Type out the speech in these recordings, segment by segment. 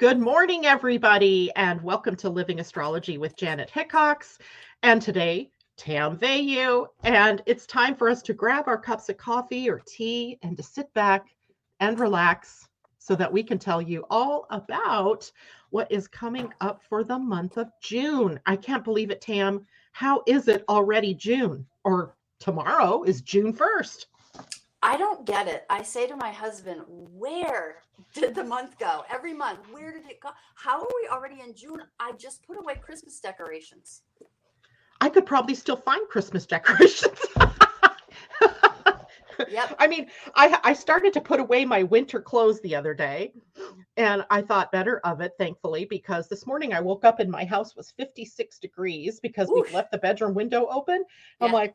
Good morning, everybody, and welcome to Living Astrology with Janet Hickox. And today, Tam Veilleux. And it's time for us to grab our cups of coffee or tea and to sit back and relax so that we can tell you all about what is coming up for the month of June. I can't believe it, Tam. How is it already June? Or tomorrow is June 1st. I don't get it. I say to my husband, where did the month go? Every month, where did it go? How are we already in June? I just put away Christmas decorations. I could probably still find Christmas decorations. Yep. I mean, I I started to put away my winter clothes the other day, and I thought better of it, thankfully, because this morning I woke up and my house was 56 degrees because we've left the bedroom window open. I'm like,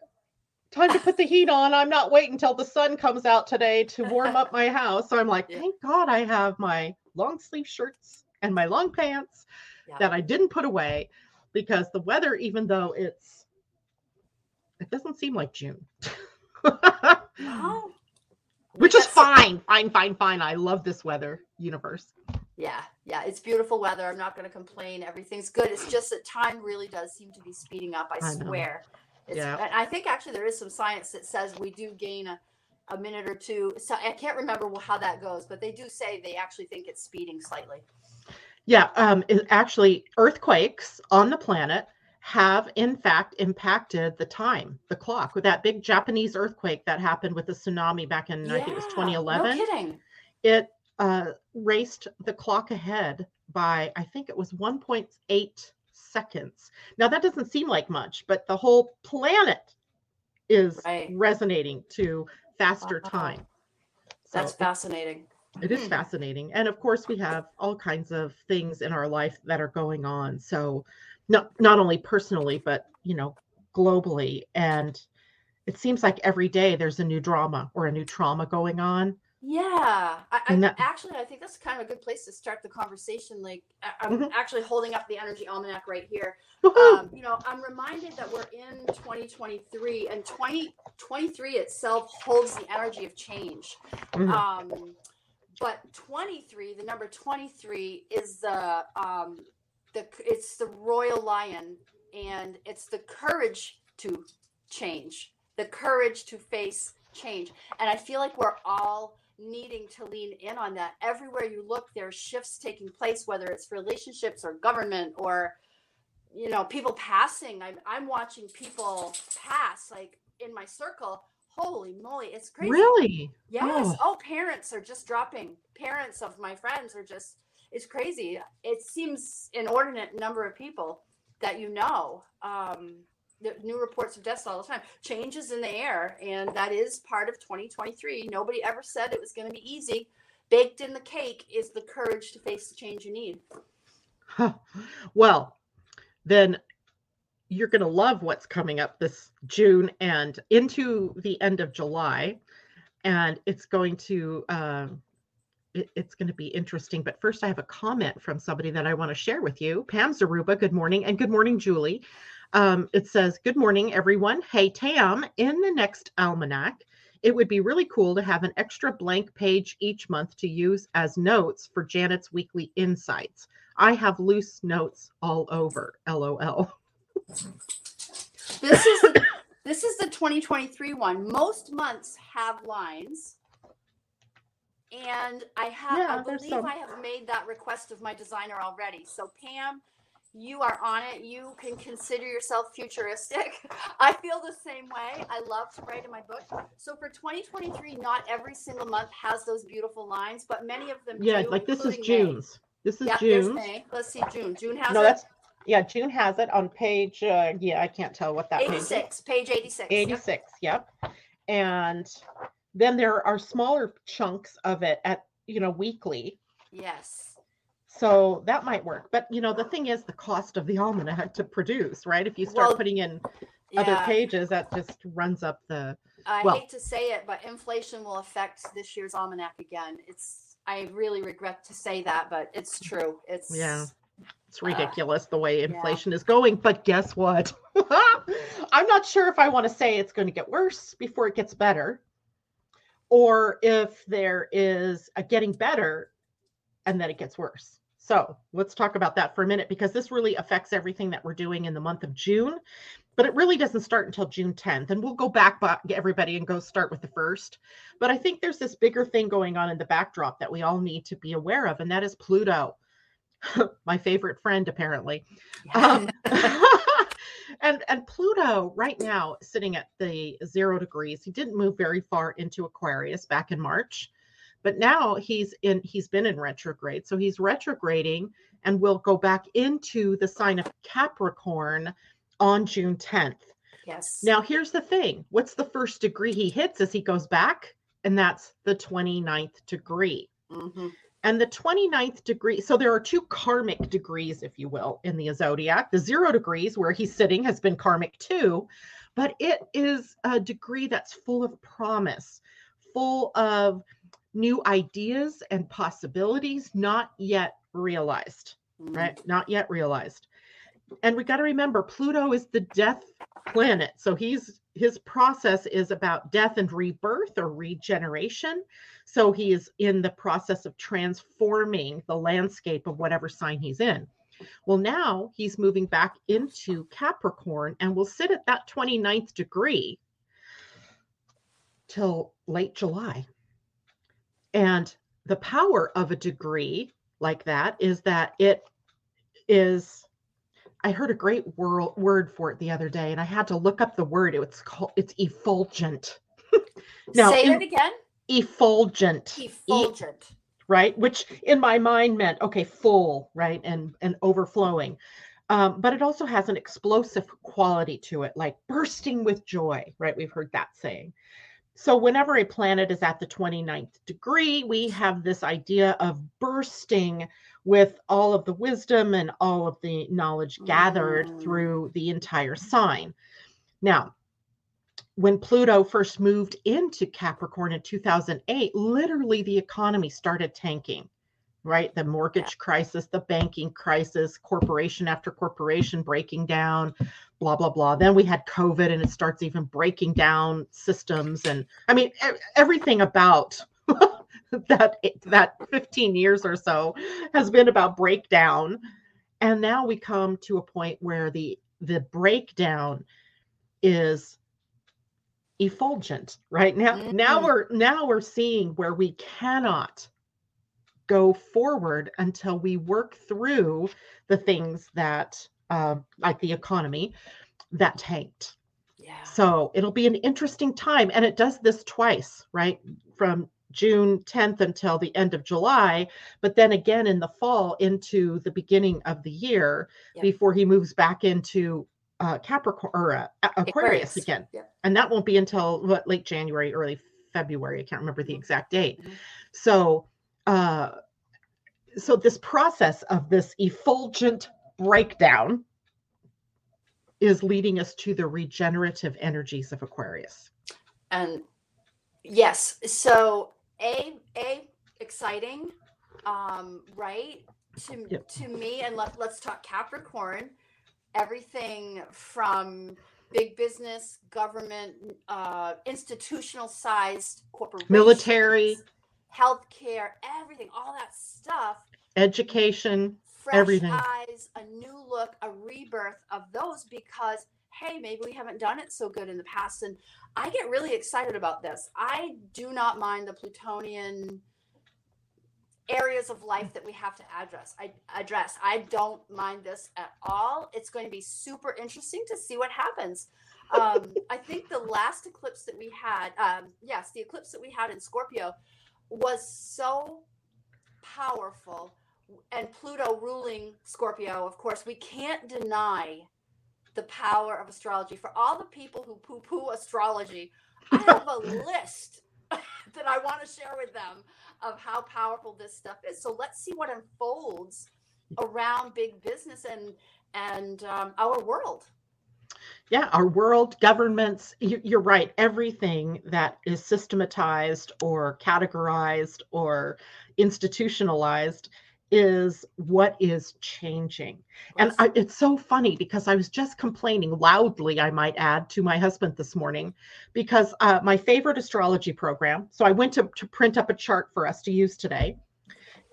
time to put the heat on. I'm not waiting until the sun comes out today to warm up my house. So I'm like, Yeah. thank God I have my long sleeve shirts and my long pants Yeah. that I didn't put away because the weather, even though it's, it doesn't seem like June. No. Which is fine, fine, fine, fine. I love this weather universe. Yeah, yeah, it's beautiful weather. I'm not going to complain. Everything's good. It's just that time really does seem to be speeding up. I, I know. It's, Yeah. And I think actually there is some science that says we do gain a, a minute or two. So I can't remember how that goes, but they do say they actually think it's speeding slightly. Yeah, um, it, actually, earthquakes on the planet have in fact impacted the time, the clock. With that big Japanese earthquake that happened with the tsunami back in, I think it was 2011, No kidding. it uh, raced the clock ahead by, I think it was 1.8 seconds. Now, that doesn't seem like much, but the whole planet is Right. resonating to faster Wow. time. That's So fascinating. it is Hmm. fascinating. And of course, we have all kinds of things in our life that are going on. So, not, not only personally, but, you know, globally. And it seems like every day there's a new drama or a new trauma going on. Yeah, I, I that- actually I think that's kind of a good place to start the conversation. Like I, I'm Mhm. actually holding up the energy almanac right here. Um, you know, I'm reminded that we're in 2023, and 2023 itself holds the energy of change. Mhm. Um, but 23, the number 23 is the um, the it's the royal lion, and it's the courage to change, the courage to face change. And I feel like we're all needing to lean in on that. Everywhere you look, there are shifts taking place, whether it's relationships or government or you know people passing. I'm I'm watching people pass like in my circle. Holy moly, it's crazy. really? Yes. Oh. Oh. parents are just dropping. Parents of my friends are just. It's crazy. It seems inordinate number of people that you know. Um, new reports of deaths all the time. Changes in the air, and that is part of 2023. Nobody ever said it was going to be easy. Baked in the cake is the courage to face the change you need. Huh. Well, then you're going to love what's coming up this June and into the end of July. And it's going to. Um, it- it's going to be interesting. But first, I have a comment from somebody that I want to share with you. Pam Zaruba, good morning. And good morning, Julie. Um, it says, Good morning, everyone. Hey, Tam, in the next almanac, it would be really cool to have an extra blank page each month to use as notes for Janet's weekly insights. I have loose notes all over. LOL. This is the, this is the 2023 one. Most months have lines. And I have Yeah, I believe some. I have made that request of my designer already. So Pam, you are on it. You can consider yourself futuristic. I feel the same way. I love to write in my book. So for 2023, not every single month has those beautiful lines, but many of them Yeah, do, like this is including May. This is Yep, June's. May. Let's see, June. June has No, it. that's yeah, June has it on page uh yeah, I can't tell what that page is. 86, page 86. Yep. 86, yep. And then there are smaller chunks of it at you know weekly. Yes. So that might work. But you know, the thing is the cost of the almanac to produce, right? If you start Well, putting in other pages, that just runs up the I Well- hate to say it, but inflation will affect this year's almanac again. It's I really regret to say that, but it's true. It's Yeah. It's Uh, ridiculous the way yeah. inflation is going. But guess what? I'm not sure if I want to say it's going to get worse before it gets better, or if there is a getting better and then it gets worse. So let's talk about that for a minute because this really affects everything that we're doing in the month of June. But it really doesn't start until June 10th. And we'll go back, back everybody and go start with the first. But I think there's this bigger thing going on in the backdrop that we all need to be aware of, and that is Pluto, my favorite friend, apparently. Um, and and Pluto right now sitting at the zero degrees. He didn't move very far into Aquarius back in March, but now he's in. He's been in retrograde, so he's retrograding and will go back into the sign of Capricorn on June 10th. Yes. Now here's the thing. What's the first degree he hits as he goes back? And that's the 29th degree. Mhm. And the 29th degree, so there are two karmic degrees, if you will, in the zodiac. The zero degrees, where he's sitting, has been karmic too, but it is a degree that's full of promise, full of new ideas and possibilities not yet realized, Mhm. right? Not yet realized. And we got to remember Pluto is the death planet. So he's his process is about death and rebirth or regeneration. So he is in the process of transforming the landscape of whatever sign he's in. Well, now he's moving back into Capricorn and will sit at that 29th degree till late July. And the power of a degree like that is that it is I heard a great wor- word for it the other day and I had to look up the word. It's called it's effulgent. now, Say it again. effulgent. E- Effulgent. right which in my mind meant okay full right and and overflowing um, but it also has an explosive quality to it like bursting with joy right we've heard that saying so whenever a planet is at the 29th degree we have this idea of bursting with all of the wisdom and all of the knowledge gathered Mm. through the entire sign now when Pluto first moved into Capricorn in 2008, literally the economy started tanking, right? The mortgage crisis, the banking crisis, corporation after corporation breaking down, blah, blah, blah. Then we had COVID and it starts even breaking down systems. And I mean, everything about that, that 15 years or so has been about breakdown. And now we come to a point where the, the breakdown is effulgent right now now Mhm. we're now we're seeing where we cannot go forward until we work through the things that uh, like the economy that tanked Yeah. so it'll be an interesting time and it does this twice right from june 10th until the end of july but then again in the fall into the beginning of the year Yep. before he moves back into uh, capricorn or uh, A- aquarius again Yep. and that won't be until what late January, early February. I can't remember the exact date. Mhm. So, uh, so this process of this effulgent breakdown is leading us to the regenerative energies of Aquarius. and yes so a a exciting um right to Yep. to me and let, let's talk capricorn everything from big business government uh institutional sized corporations Military. Healthcare everything all that stuff Education, fresh Everything. eyes, a new look, a rebirth of those because hey, maybe we haven't done it so good in the past. And I get really excited about this. I do not mind the Plutonian areas of life that we have to address. I address. I don't mind this at all. It's going to be super interesting to see what happens. Um, I think the last eclipse that we had, um, yes, the eclipse that we had in Scorpio was so powerful and Pluto ruling Scorpio, of course, we can't deny the power of astrology. For all the people who poo poo astrology, I have a list that I want to share with them of how powerful this stuff is. So let's see what unfolds around big business and and um, our world. Yeah, our world, governments, you, you're right. Everything that is systematized or categorized or institutionalized is what is changing. And I, it's so funny because I was just complaining loudly, I might add, to my husband this morning because uh, my favorite astrology program. So I went to, to print up a chart for us to use today.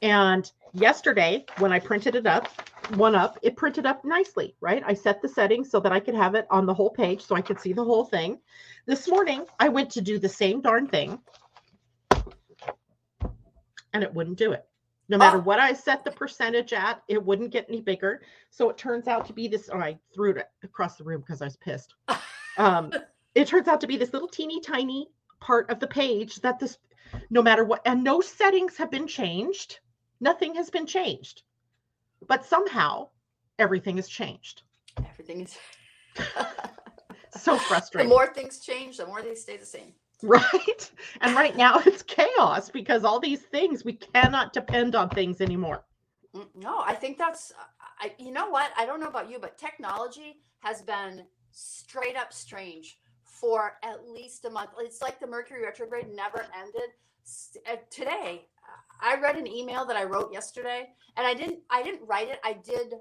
And yesterday, when I printed it up, one up, it printed up nicely, right? I set the settings so that I could have it on the whole page so I could see the whole thing. This morning, I went to do the same darn thing and it wouldn't do it. No matter Oh. what I set the percentage at, it wouldn't get any bigger. So it turns out to be this. Oh, I threw it across the room because I was pissed. Um, it turns out to be this little teeny tiny part of the page that this, no matter what, and no settings have been changed. Nothing has been changed. But somehow everything has changed. Everything is. So frustrating. the more things change, the more they stay the same. right? And right now it's chaos because all these things, we cannot depend on things anymore. Mm, No, I think that's I you know what? I don't know about you, but technology has been straight up strange for at least a month. It's like the Mercury retrograde never ended. Uh, Today, I read an email that I wrote yesterday, and I didn't I didn't write it. I did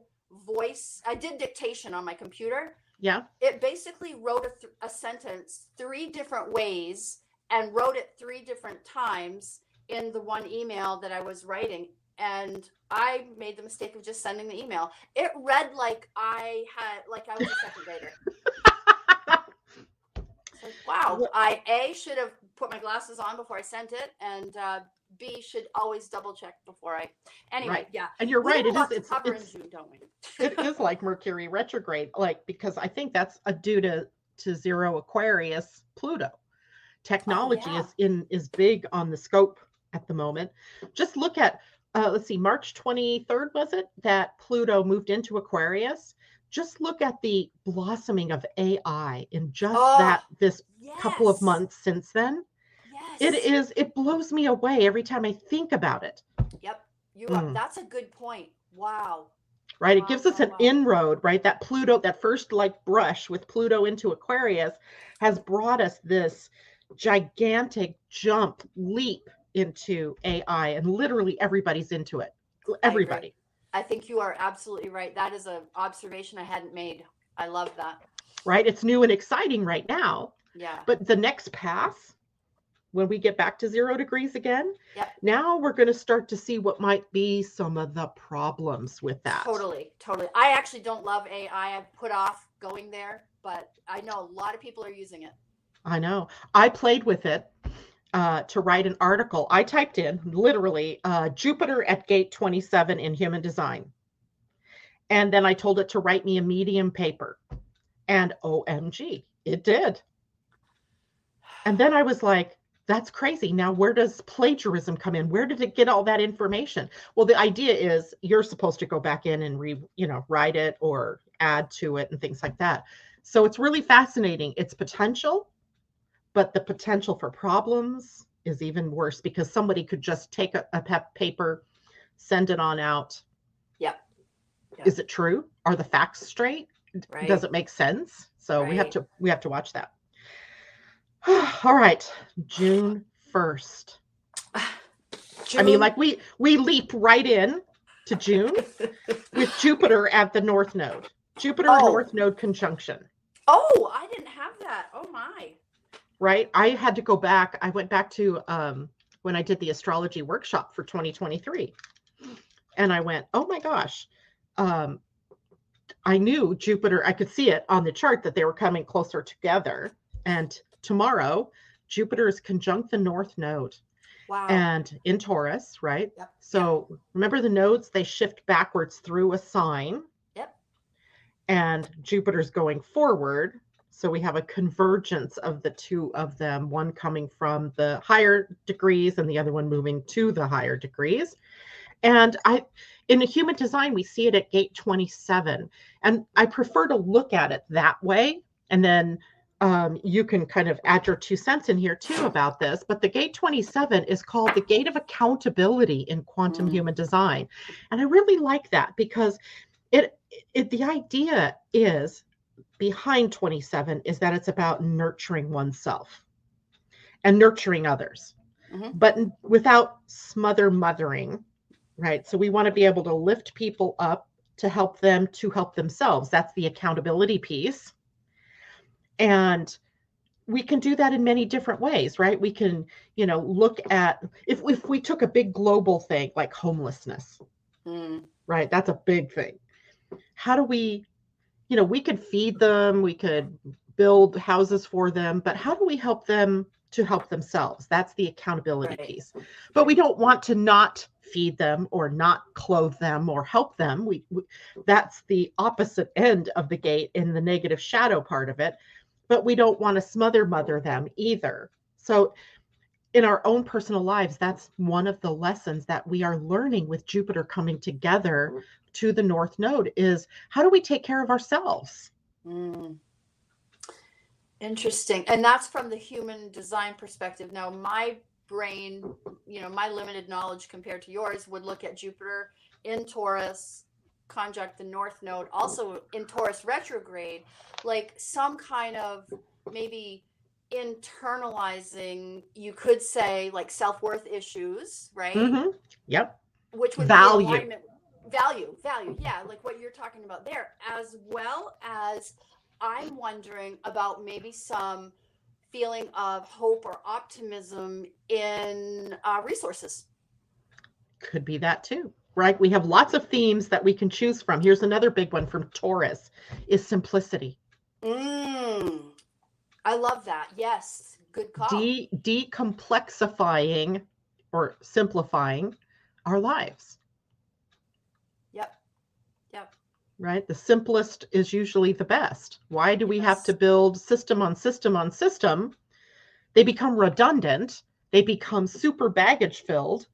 voice, I did dictation on my computer. Yeah. It basically wrote a, th- a sentence three different ways and wrote it three different times in the one email that I was writing and I made the mistake of just sending the email. It read like I had like I was a second grader. Like, wow, I A should have put my glasses on before I sent it, and uh, B should always double check before I. Anyway, Right. yeah, And you're we right. It is. It's, it's, June, don't we? it is like Mercury retrograde, like because I think that's a due to to zero Aquarius Pluto. Technology yeah. is in is big on the scope at the moment. Just look at uh, let's see, March 23rd was it that Pluto moved into Aquarius? Just look at the blossoming of AI in just Oh, that this couple of months since then. It is it blows me away every time I think about it. Yep. You. Are, Mm. that's a good point. Wow. right? Wow, It gives us wow, an wow. inroad, right? That Pluto, that first like brush with Pluto into Aquarius has brought us this gigantic jump, leap into AI, and literally everybody's into it. Everybody. I think you are absolutely right. That is an observation I hadn't made. I love that. Right? It's new and exciting right now. Yeah. But the next pass, when we get back to zero degrees again, Yep. now we're going to start to see what might be some of the problems with that. Totally, totally. I actually don't love AI. I've put off going there, but I know a lot of people are using it. I know. I played with it uh, to write an article. I typed in literally uh, Jupiter at gate 27 in human design. And then I told it to write me a medium paper. And OMG, it did. And then I was like, that's crazy. Now, where does plagiarism come in? Where did it get all that information? Well, the idea is you're supposed to go back in and re, you know, write it or add to it and things like that. So it's really fascinating. Its potential, but the potential for problems is even worse because somebody could just take a, a pep paper, send it on out. Yep. Yep. Is it true? Are the facts straight? Right. Does it make sense? So we have to we have to watch that. All right, June 1st. I mean, like we we leap right in to June with Jupiter at the North Node. Jupiter Oh. North Node conjunction. oh, I didn't have that. Oh my. right? I had to go back. I went back to um, when I did the astrology workshop for 2023. And I went, oh my gosh. Um, I knew Jupiter, I could see it on the chart that they were coming closer together. And tomorrow, Jupiter is conjunct the North Node Wow. and in Taurus, right? Yep, So remember the nodes, they shift backwards through a sign. Yep. And Jupiter's going forward. So we have a convergence of the two of them, one coming from the higher degrees and the other one moving to the higher degrees. And I in a human design, we see it at gate 27. And I prefer to look at it that way. And then um, you can kind of add your two cents in here too about this. But the gate 27 is called the gate of accountability in quantum Mm. human design. And I really like that because it, it the idea is behind 27 is that it's about nurturing oneself and nurturing others, Mhm. but without smother mothering, right? So we want to be able to lift people up to help them to help themselves. That's the accountability piece. And we can do that in many different ways, right? We can, you know, look at if if we took a big global thing like homelessness, Mm, right? That's a big thing. How do we, you know, we could feed them, we could build houses for them, but how do we help them to help themselves? That's the accountability Right. piece. But we don't want to not feed them or not clothe them or help them. We, we that's the opposite end of the gate in the negative shadow part of it. But we don't want to smother mother them either. So in our own personal lives, that's one of the lessons that we are learning with Jupiter coming together to the North Node is how do we take care of ourselves? mm. Interesting. And that's from the human design perspective. Now, my brain, you know, my limited knowledge compared to yours would look at Jupiter in Taurus, conjunct the North Node, also in Taurus retrograde, like some kind of maybe internalizing, you could say, like self worth issues, right? Mhm. Yep. which would Value. value value yeah like what you're talking about there as well as i'm wondering about maybe some feeling of hope or optimism in uh, resources Could be that too, right? We have lots of themes that we can choose from. Here's another big one from Taurus is simplicity. mm, i love that yes good call De- decomplexifying or simplifying our lives, yep yep right? The simplest is usually the best. Why do we have to build system on system on system? They become redundant, they become super baggage filled,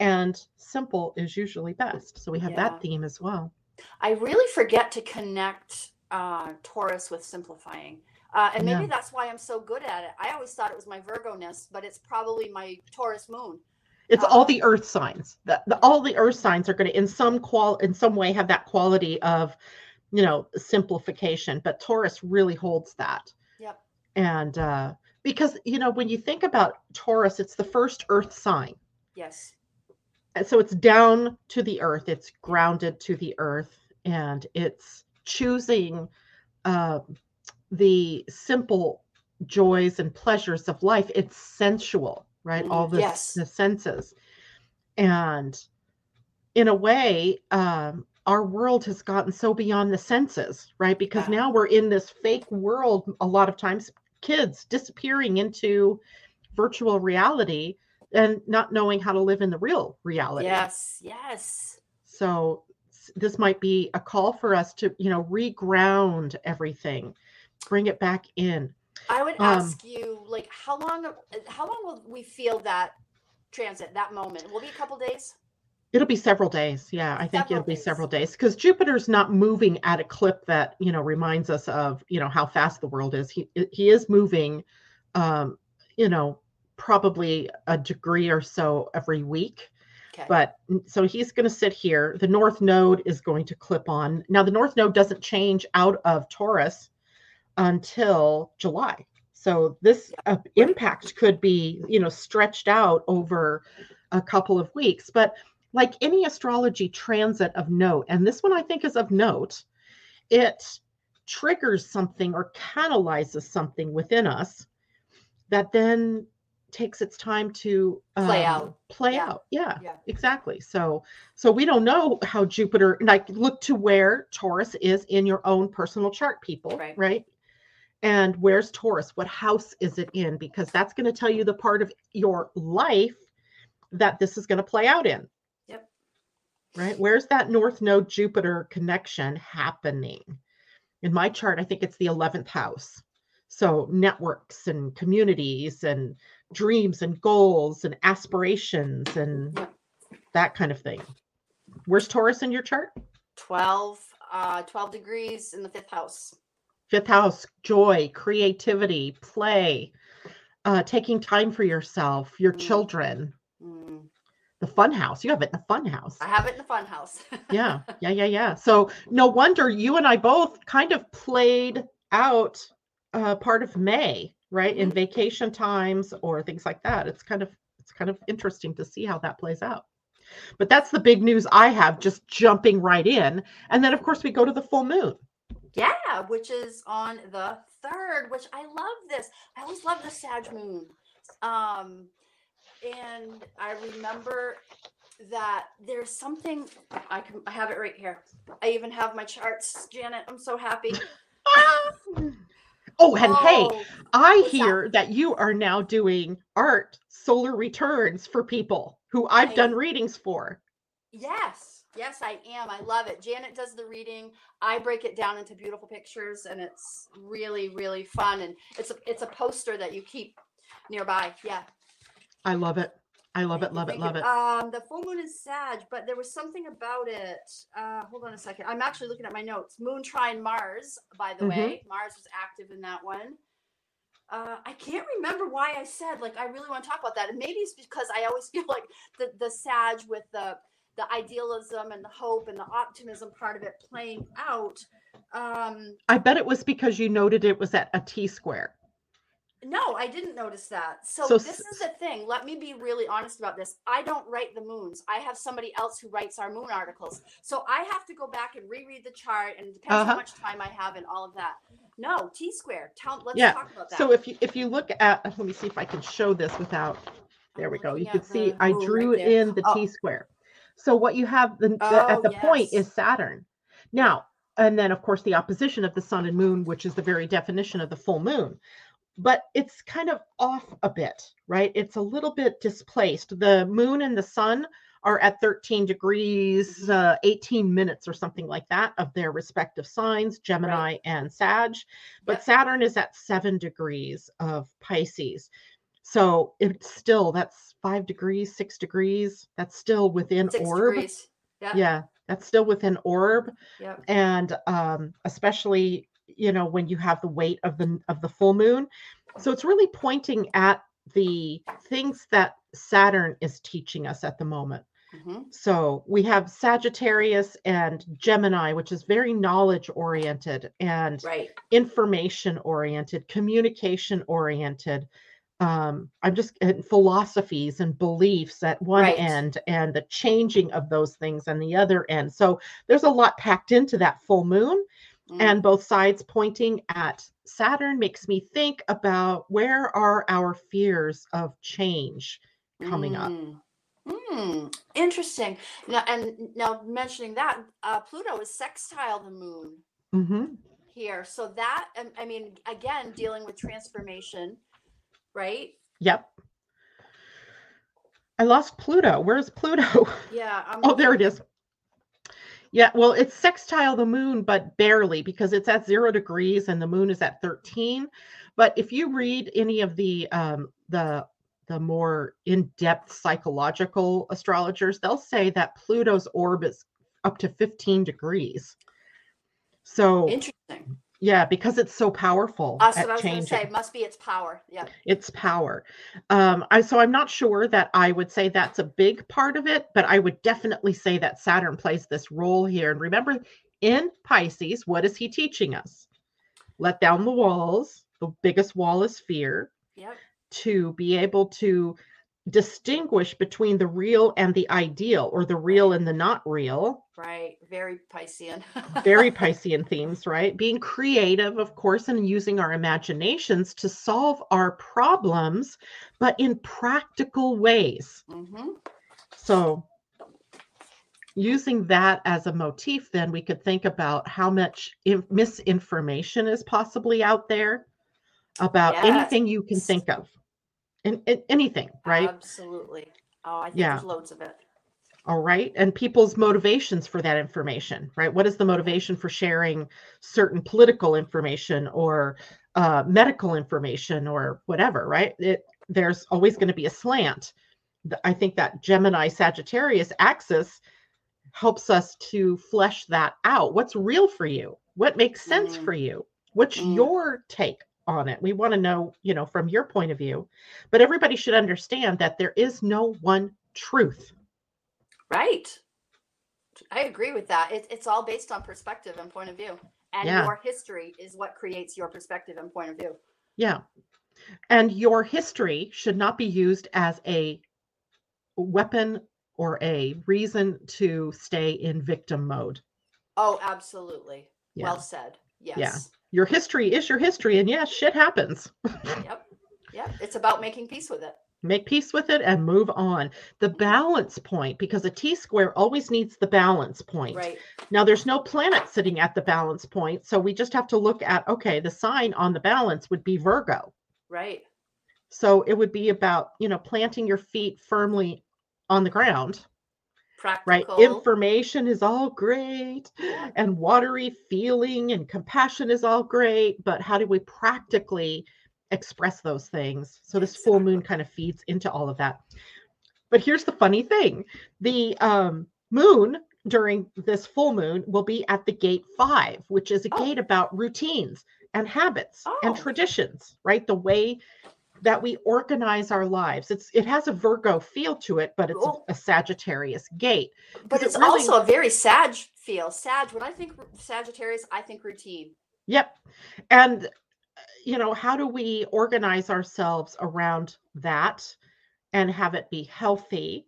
and simple is usually best. So we have Yeah. that theme as well. i really forget to connect uh, taurus with simplifying uh, and maybe Yeah. that's why i'm so good at it i always thought it was my virgo-ness but it's probably my taurus moon It's all Uh, the earth signs. The, the, all the earth signs are going to, in some qual, in some way, have that quality of, you know, simplification. But Taurus really holds that. Yep. And uh, because you know, when you think about Taurus, it's the first Earth sign, yes so it's down to the earth. It's grounded to the earth, and it's choosing uh, the simple joys and pleasures of life. It's sensual, right? Mm, All the, yes. the senses. And in a way, um, our world has gotten so beyond the senses, right? Because now we're in this fake world, a lot of times, kids disappearing into virtual reality and not knowing how to live in the real reality. Yes, yes. So this might be a call for us to, you know, reground everything, bring it back in. I would Um, ask you, like, how long? How long will we feel that transit, that moment? Will it be a couple days? It'll be several days. Yeah, I think Several it'll be days. several days because Jupiter's not moving at a clip that, you know, reminds us of, you know, how fast the world is. He he is moving um, you know, probably a degree or so every week. Okay. But so he's going to sit here. The North Node is going to clip on. Now, the North Node doesn't change out of Taurus until July. So this uh, impact could be, you know, stretched out over a couple of weeks. But like any astrology transit of note, and this one I think is of note, it triggers something or catalyzes something within us that then takes its time to Play um, out. Play Yeah. out. Yeah yeah. exactly so so we don't know how jupiter like look to where taurus is in your own personal chart people right, Right. and where's taurus what house is it in because that's going to tell you the part of your life that this is going to play out in Yep. right where's that north node jupiter connection happening in my chart i think it's the 11th house so networks and communities and dreams and goals and aspirations and Yep. that kind of thing where's taurus in your chart 12, uh, 12 degrees in the fifth house. fifth house joy creativity play uh, taking time for yourself your Mm. children Mm, the fun house you have it in the fun house I have it in the fun house. yeah yeah yeah yeah so no wonder you and i both kind of played out uh, part of may right in Mhm. vacation times or things like that it's kind of it's kind of interesting to see how that plays out but that's the big news i have just jumping right in and then of course we go to the full moon Yeah, which is on the third, which I love this. I always love the Sag Moon. Um, and I remember that there's something I can I have it right here. I even have my charts, Janet. I'm so happy. Oh, and hey, Oh, I what's that? hear that? you are now doing art solar returns for people who I've I- done readings for. Yes, yes, I am. I love it. Janet does the reading. I break it down into beautiful pictures, and it's really, really fun. And it's a it's a poster that you keep nearby. Yeah, I love it. I love it, love it, love it. Um, the full moon is Sag, but there was something about it. Uh, hold on a second. I'm actually looking at my notes. Moon trine Mars, by the Mhm. way. Mars was active in that one. Uh, I can't remember why I said like I really want to talk about that, and maybe it's because I always feel like the the Sag with the the idealism and the hope and the optimism part of it playing out. Um, I bet it was because you noted it was at a T square. No, I didn't notice that. So, So this s- is the thing. Let me be really honest about this. I don't write the moons. I have somebody else who writes our moon articles. So I have to go back and reread the chart, and it depends Uh-huh. how much time I have and all of that. No, T square. Tell. Let's Yeah, talk about that. So if you if you look at let me see if I can show this without there we go. looking You can see I moon right drew in the Oh. T square. So what you have the, the- Oh, at the point is Saturn. Now, and then of course the opposition of the sun and moon, which is the very definition of the full moon. But it's kind of off a bit, right? It's a little bit displaced. The moon and the sun are at 13 degrees, uh, 18 minutes or something like that of their respective signs, Gemini and Sag. But Yep. Saturn is at seven degrees of Pisces. So it's still that's five degrees, six degrees. That's still within Six orb. degrees. Yeah. Yeah, that's still within orb. Yep. And um, especially, you know, when you have the weight of the of the full moon. So it's really pointing at the things that Saturn is teaching us at the moment. hmm So we have Sagittarius and Gemini, which is very knowledge oriented and Right. information oriented, communication oriented. Um, I'm just and philosophies and beliefs at one Right. end and the changing of those things on the other end. So there's a lot packed into that full moon, Mm. and both sides pointing at Saturn makes me think about where are our fears of change coming up. Mm. Mm, interesting. Now, and now mentioning that, uh, Pluto is sextile the moon. hmm here. So that um, I mean, again, dealing with transformation, right? Yep. I lost Pluto. Where's Pluto? Yeah. I'm Oh, there it is. Yeah, well, it's sextile the moon, but barely because it's at zero degrees and the moon is at 13. But if you read any of the um, the the more in-depth psychological astrologers, they'll say that Pluto's orb is up to 15 degrees. So Interesting. Yeah, because it's so powerful That's at what I was going to say. Must be its power. Yeah. its power. Um, I so I'm not sure that I would say that's a big part of it, but I would definitely say that Saturn plays this role here. And remember, in Pisces, what is he teaching us? Let down the walls. The biggest wall is fear. Yep. To be able to distinguish between the real and the ideal, or the real and the not real. Right. Very Piscean. Very Piscean themes, right? Being creative, of course, and using our imaginations to solve our problems, but in practical ways. hmm So, using that as a motif, then we could think about how much in- misinformation is possibly out there about Yes. anything you can think of. And, and anything, right? Absolutely. Oh, I think Yeah. there's loads of it. All right. And people's motivations for that information, right? What is the motivation for sharing certain political information or uh, medical information or whatever, right? It, there's always going to be a slant. I think that Gemini Sagittarius axis helps us to flesh that out. What's real for you? What makes sense Mm. for you? What's Mm. your take on it? We want to know, you know, from your point of view. But everybody should understand that there is no one truth. Right. I agree with that. It, it's all based on perspective and point of view. And Yeah. your history is what creates your perspective and point of view. Yeah. And your history should not be used as a weapon or a reason to stay in victim mode. Oh, absolutely. Yeah. Well said. Yes. Your history is your history, and yes, shit happens. Yep. Yep. It's about making peace with it. Make peace with it and move on. The mm-hmm. balance point, because a T square always needs the balance point. Right. Now, there's no planet sitting at the balance point. So we just have to look at okay, the sign on the balance would be Virgo. Right. So it would be about, you know, planting your feet firmly on the ground, right? Information is all great and watery feeling and compassion is all great. But how do we practically express those things? So this full moon kind of feeds into all of that. But here's the funny thing the um, moon during this full moon will be at the gate five, which is a Oh. gate about routines and habits and Oh. traditions, right? The way that we organize our lives. It's it has a Virgo feel to it, but it's a, Cool. a Sagittarius gate. But it it's really- also a very Sag feel. Sag, when I think Sagittarius, I think routine. Yep. And you know, how do we organize ourselves around that and have it be healthy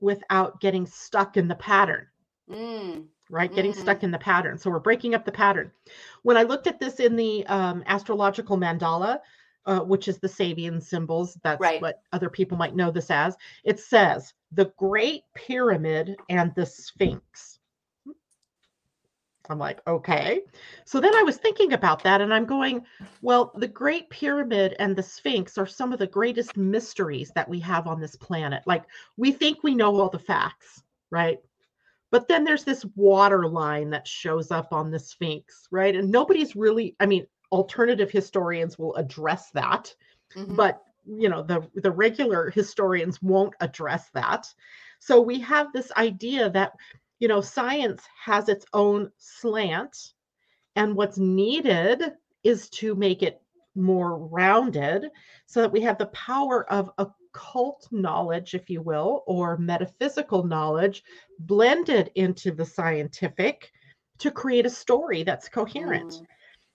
without getting stuck in the pattern? Mm. right? Getting stuck in the pattern. So we're breaking up the pattern. When I looked at this in the um, astrological mandala, uh, which is the Sabian symbols, that's Right. what other people might know this as, it says the Great Pyramid and the Sphinx. I'm like, okay. So then I was thinking about that and I'm going, well, the Great Pyramid and the Sphinx are some of the greatest mysteries that we have on this planet. Like, we think we know all the facts, right? But then there's this water line that shows up on the Sphinx, right? And nobody's really, I mean, alternative historians will address that, Mhm. but you know, the the regular historians won't address that. So we have this idea that you know, science has its own slant and what's needed is to make it more rounded so that we have the power of occult knowledge, if you will, or metaphysical knowledge blended into the scientific to create a story that's coherent. Mm.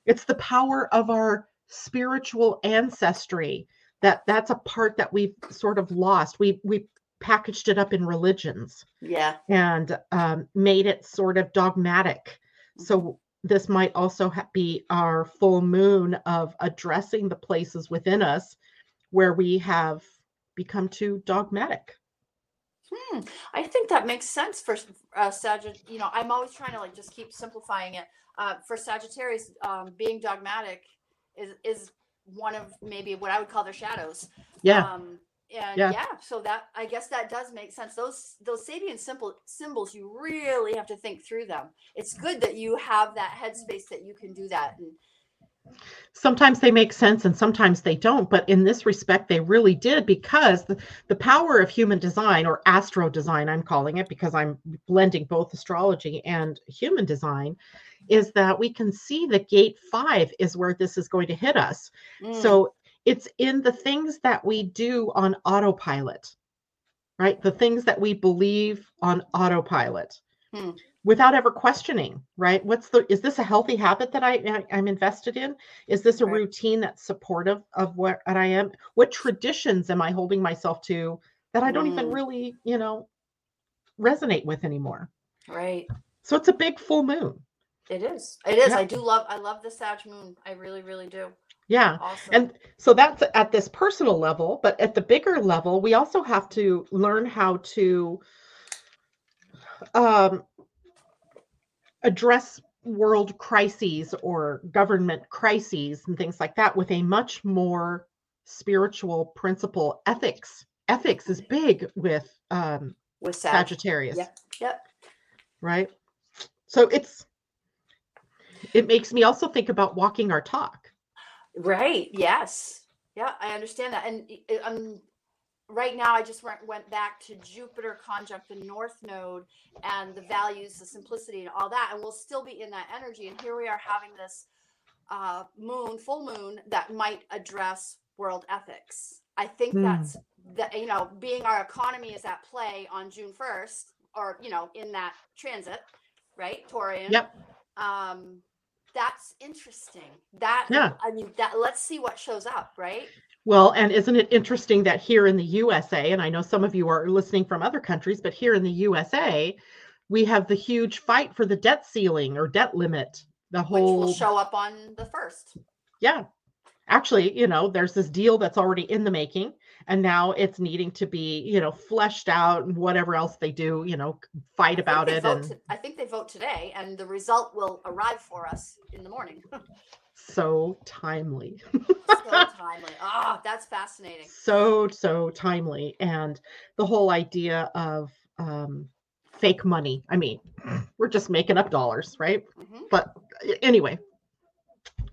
It's the power of our spiritual ancestry that that's a part that we've sort of lost. We we packaged it up in religions Yeah. and um, made it sort of dogmatic. So this might also ha- be our full moon of addressing the places within us where we have become too dogmatic. Hmm. I think that makes sense for uh, Sagittarius. You know, I'm always trying to like just keep simplifying it. Uh, for Sagittarius, um, being dogmatic is is one of maybe what I would call their shadows. Yeah. Um, and Yeah. yeah. so that I guess that does make sense. Those those Sabian simple symbols, you really have to think through them. It's good that you have that headspace that you can do that. And sometimes they make sense and sometimes they don't but in this respect they really did because the, the power of human design or astro design i'm calling it because i'm blending both astrology and human design is that we can see the gate five is where this is going to hit us. Mm, so it's in the things that we do on autopilot right? The things that we believe on autopilot. Hmm. Without ever questioning right what's the is this a healthy habit that I, I i'm invested in is this a Right. routine that's supportive of what i am what traditions am i holding myself to that i don't even Mm. really you know resonate with anymore right. so it's a big full moon It is. It is. Yeah. I do love. I love the Sag Moon. I really, really do. yeah Awesome. And so that's at this personal level, but at the bigger level, we also have to learn how to um, address world crises or government crises and things like that with a much more spiritual principle. Ethics, ethics is big with um, with Sag. Sagittarius, Yep. Yep. right? So it's it makes me also think about walking our talk. Right. Yes. Yeah, I understand that. And i- um, right now, I just went went back to Jupiter conjunct the North Node and the values, the simplicity, and all that, and we'll still be in that energy. And here we are having this uh, moon, full moon, that might address world ethics. I think Hmm. that's that. You know, being our economy is at play on June first, or you know, in that transit, right, Taurian. Yep. Um, that's interesting. That Yeah. I mean, that let's see what shows up, right? Well, and isn't it interesting that here in the USA, and I know some of you are listening from other countries, but here in the USA, we have the huge fight for the debt ceiling or debt limit the which whole will show up on the first. yeah actually you know there's this deal that's already in the making and now it's needing to be you know fleshed out and whatever else they do you know fight about it and to- I think they vote today, and the result will arrive for us in the morning. so timely. So timely. Ah, that's fascinating. so so timely. And the whole idea of um fake money i mean we're just making up dollars right? Hmm but anyway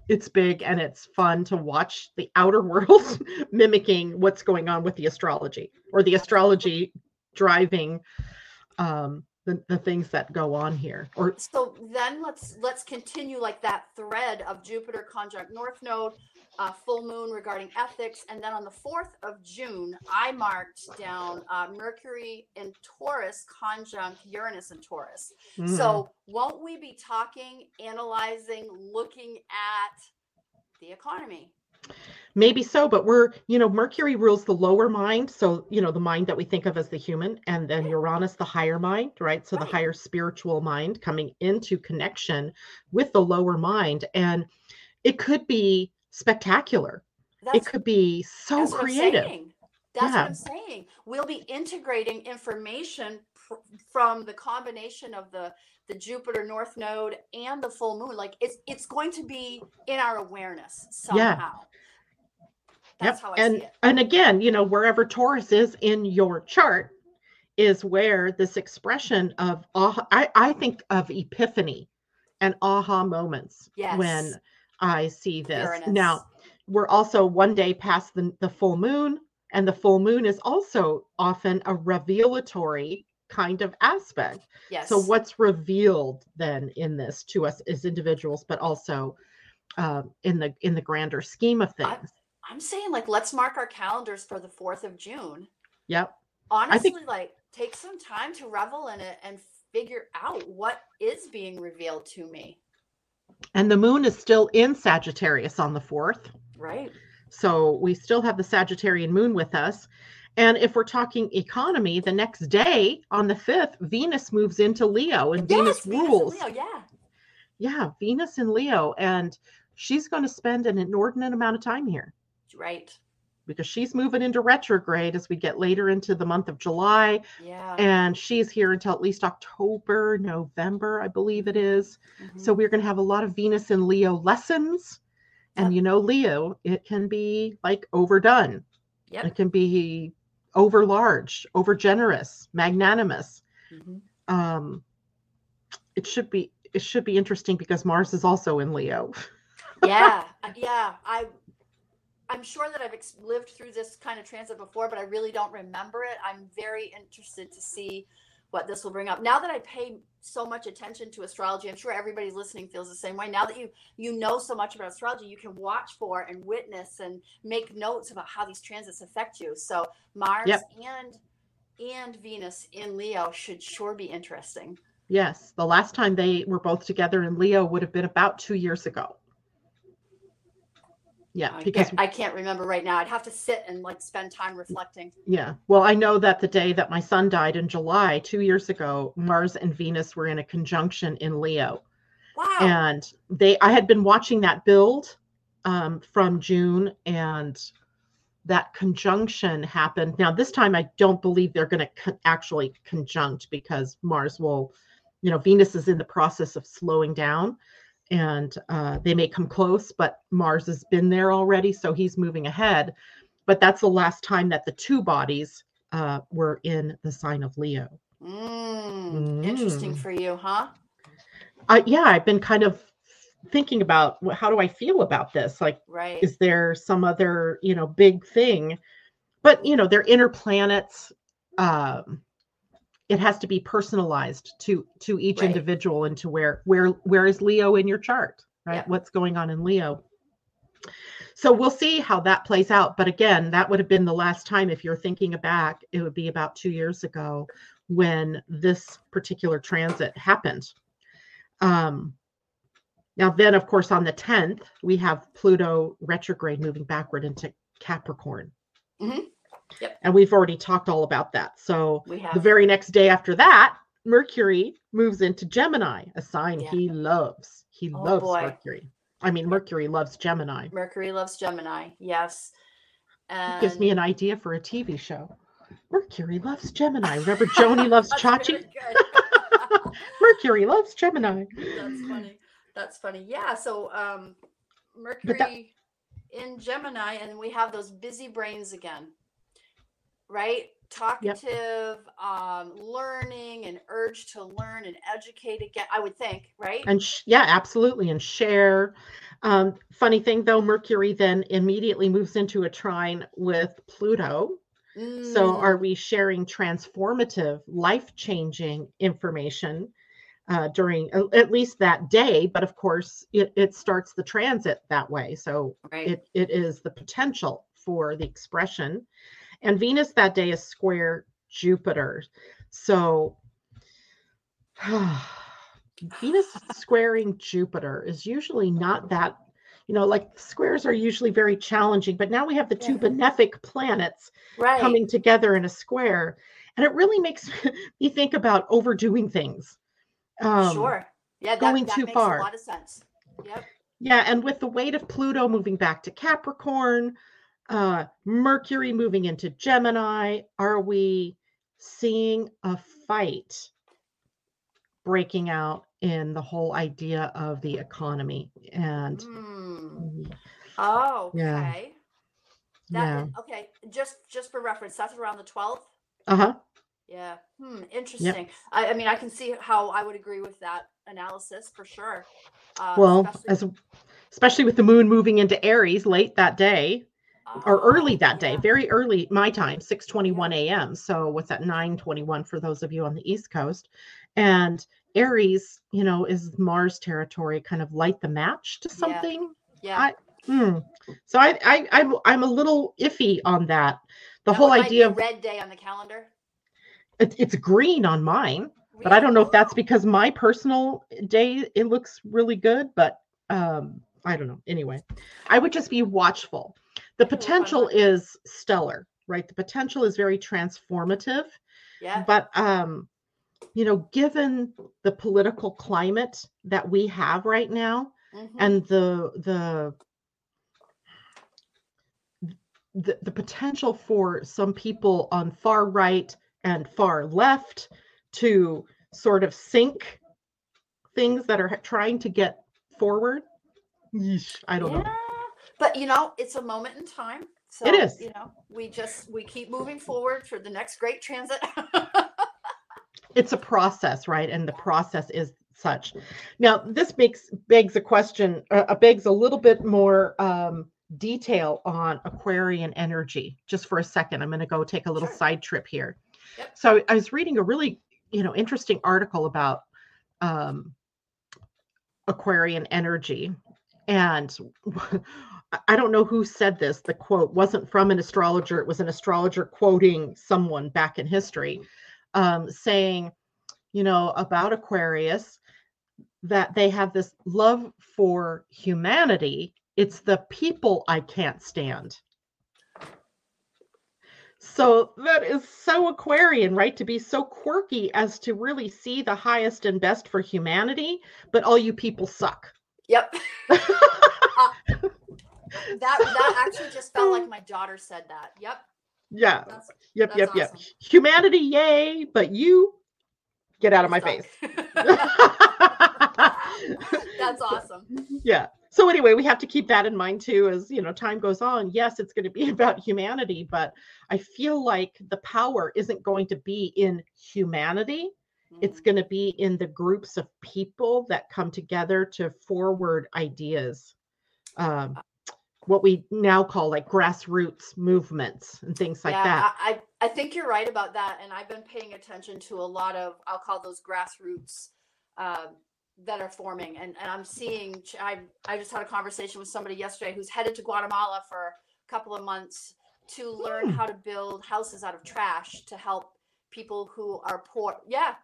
it's big and it's fun to watch the outer world mimicking what's going on with the astrology or the astrology driving um the, the things that go on here or So then let's let's continue like that thread of Jupiter conjunct North Node, uh, full moon regarding ethics, and then on the fourth of June, I marked down uh, Mercury in Taurus conjunct Uranus in Taurus. mm, So won't we be talking, analyzing, looking at the economy? Maybe so but we're you know mercury rules the lower mind so you know the mind that we think of as the human and then uranus the higher mind right so the higher spiritual mind coming into connection with the lower mind and it could be spectacular That's it could be so That's what I'm creative saying. That's Yeah. what I'm saying. We'll be integrating information pr- from the combination of the the Jupiter North Node and the full moon. Like it's it's going to be in our awareness Yeah. somehow. That's how I and see it. and again you know wherever taurus is in your chart is where this expression of aha, I, I think of epiphany and aha moments when i see this Uranus. now we're also one day past the, the full moon and the full moon is also often a revelatory kind of aspect Yes. so what's revealed then in this to us as individuals but also um, in the in the grander scheme of I- things I'm saying like let's mark our calendars for the 4th of June. yep Honestly, think- like take some time to revel in it and figure out what is being revealed to me. And the moon is still in Sagittarius on the 4th. Right. So we still have the Sagittarian moon with us. And if we're talking economy, the next day on the 5th, Venus moves into Leo and Venus Yes, and rules. Leo, yeah. Yeah, Venus in Leo. And she's going to spend an inordinate amount of time here Right. because she's moving into retrograde as we get later into the month of July. Yeah. And she's here until at least October, November, I believe it is. Mhm. So we're going to have a lot of Venus and Leo lessons. And Yep. you know, Leo, it can be like overdone. Yep. It can be over large, over generous, magnanimous. Mhm. Um, it should be it should be interesting because Mars is also in Leo. yeah, yeah. I, I'm sure that I've ex- lived through this kind of transit before, but I really don't remember it. I'm very interested to see what this will bring up. Now that I pay so much attention to astrology, I'm sure everybody listening feels the same way. Now that you you know so much about astrology, you can watch for and witness and make notes about how these transits affect you. So Mars Yep. and and Venus in Leo should sure be interesting. Yes, the last time they were both together in Leo would have been about two years ago. Yeah, I because can't, I can't remember right now. I'd have to sit and like spend time reflecting. Yeah. Well, I know that the day that my son died in July, two years ago, Mars and Venus were in a conjunction in Leo. Wow. And they, I had been watching that build um, from June, and that conjunction happened. Now, this time, I don't believe they're going to con- actually conjunct because Mars will, you know, Venus is in the process of slowing down and uh, they may come close, but Mars has been there already. So he's moving ahead. But that's the last time that the two bodies uh, were in the sign of Leo. Mm, Interesting Mm. for you, huh? Uh, yeah, I've been kind of thinking about how do I feel about this? Like, Right. is there some other, you know, big thing? But, you know, they're inner planets. Um, it has to be personalized to to each Right. individual and to where where where is Leo in your chart, right? Yeah. What's going on in Leo? So we'll see how that plays out. But again, that would have been the last time if you're thinking back, it would be about two years ago when this particular transit happened. Um, now, then, of course, on the 10th, we have Pluto retrograde moving backward into Capricorn. Mhm. Yep. And we've already talked all about that. So the very next day after that, Mercury moves into Gemini, a sign Yeah. he loves. He Oh, loves boy. Mercury. I mean, Mercury loves Gemini. Mercury loves Gemini. Yes. And gives me an idea for a TV show. Mercury loves Gemini. Remember, Joanie loves Chachi? Mercury loves Gemini. That's funny. That's funny. Yeah. So um Mercury in Gemini, and we have those busy brains again. Right? Talkative, um, learning and urge to learn and educate again. I would think, right? And sh- yeah, absolutely. And share. Um, funny thing though, Mercury then immediately moves into a trine with Pluto. So, are Mm, we sharing transformative, life changing information uh, during at least that day? But of course, it, it starts the transit that way. So, right. it, it is the potential for the expression. And Venus that day is square Jupiter. So, Venus squaring Jupiter is usually not that. You know, like squares are usually very challenging, but now we have the two Yeah. benefic planets right. coming together in a square and it really makes me think about overdoing things um, sure. Yeah, that, going that too makes far. a lot of sense. Yep. yeah and with the weight of pluto moving back to capricorn uh, mercury moving into gemini are we seeing a fight breaking out in the whole idea of the economy and Hmm. Oh, okay. Yeah. That yeah okay. Just just for reference, that's around the twelfth. uh-huh Yeah. Hmm. Interesting. I, I mean, I can see how I would agree with that analysis for sure. Uh, well especially- as especially with the moon moving into aries late that day or Oh, early that day, very early my time, 6:21 a.m. So what's that 9:21 for those of you on the East Coast. And Aries, you know, is Mars territory, kind of light the match to something. Yeah. I- Hmm. So I, I I'm I'm a little iffy on that. The That whole one might be idea of red day on the calendar. it, it's green on mine, but I don't know if that's because my personal day it looks really good, but um I don't know. Anyway, I would just be watchful. The I can work potential is stellar, right? The potential is very transformative, Yeah. but um you know, given the political climate that we have right now mhm, and the the the, the potential for some people on far right and far left to sort of sink things that are trying to get forward. Yeesh, I don't know. But you know, it's a moment in time. So It is. You know, we just we keep moving forward for the next great transit. It's a process, right? And the process is such. Now, this makes begs a question, uh, uh, begs a little bit more um, detail on Aquarian energy. Just for a second, I'm going to go take a little Sure. side trip here. Yep. So I was reading a really, you know, interesting article about um, Aquarian energy, and I- don't know who said this. The quote wasn't from an astrologer; it was an astrologer quoting someone back in history, um, saying, you know, about Aquarius that they have this love for humanity. It's the people I can't stand. So that is so Aquarian, right? To be so quirky as to really see the highest and best for humanity, but all you people suck. yep. That that actually just felt like my daughter said that. Yep. yeah. That's, Yep. that's yep. Yep. Humanity, yay! But you get out of my Stop. face. That's awesome. yeah so anyway we have to keep that in mind too as you know time goes on yes it's going to be about humanity but i feel like the power isn't going to be in humanity it's Mm, going to be in the groups of people that come together to forward ideas um, what we now call like grassroots movements and things like yeah, that I, I I think you're right about that, and I've been paying attention to a lot of I'll call those grassroots um, that are forming, and, and I'm seeing. I I just had a conversation with somebody yesterday who's headed to Guatemala for a couple of months to learn Hmm. how to build houses out of trash to help people who are poor. Yeah,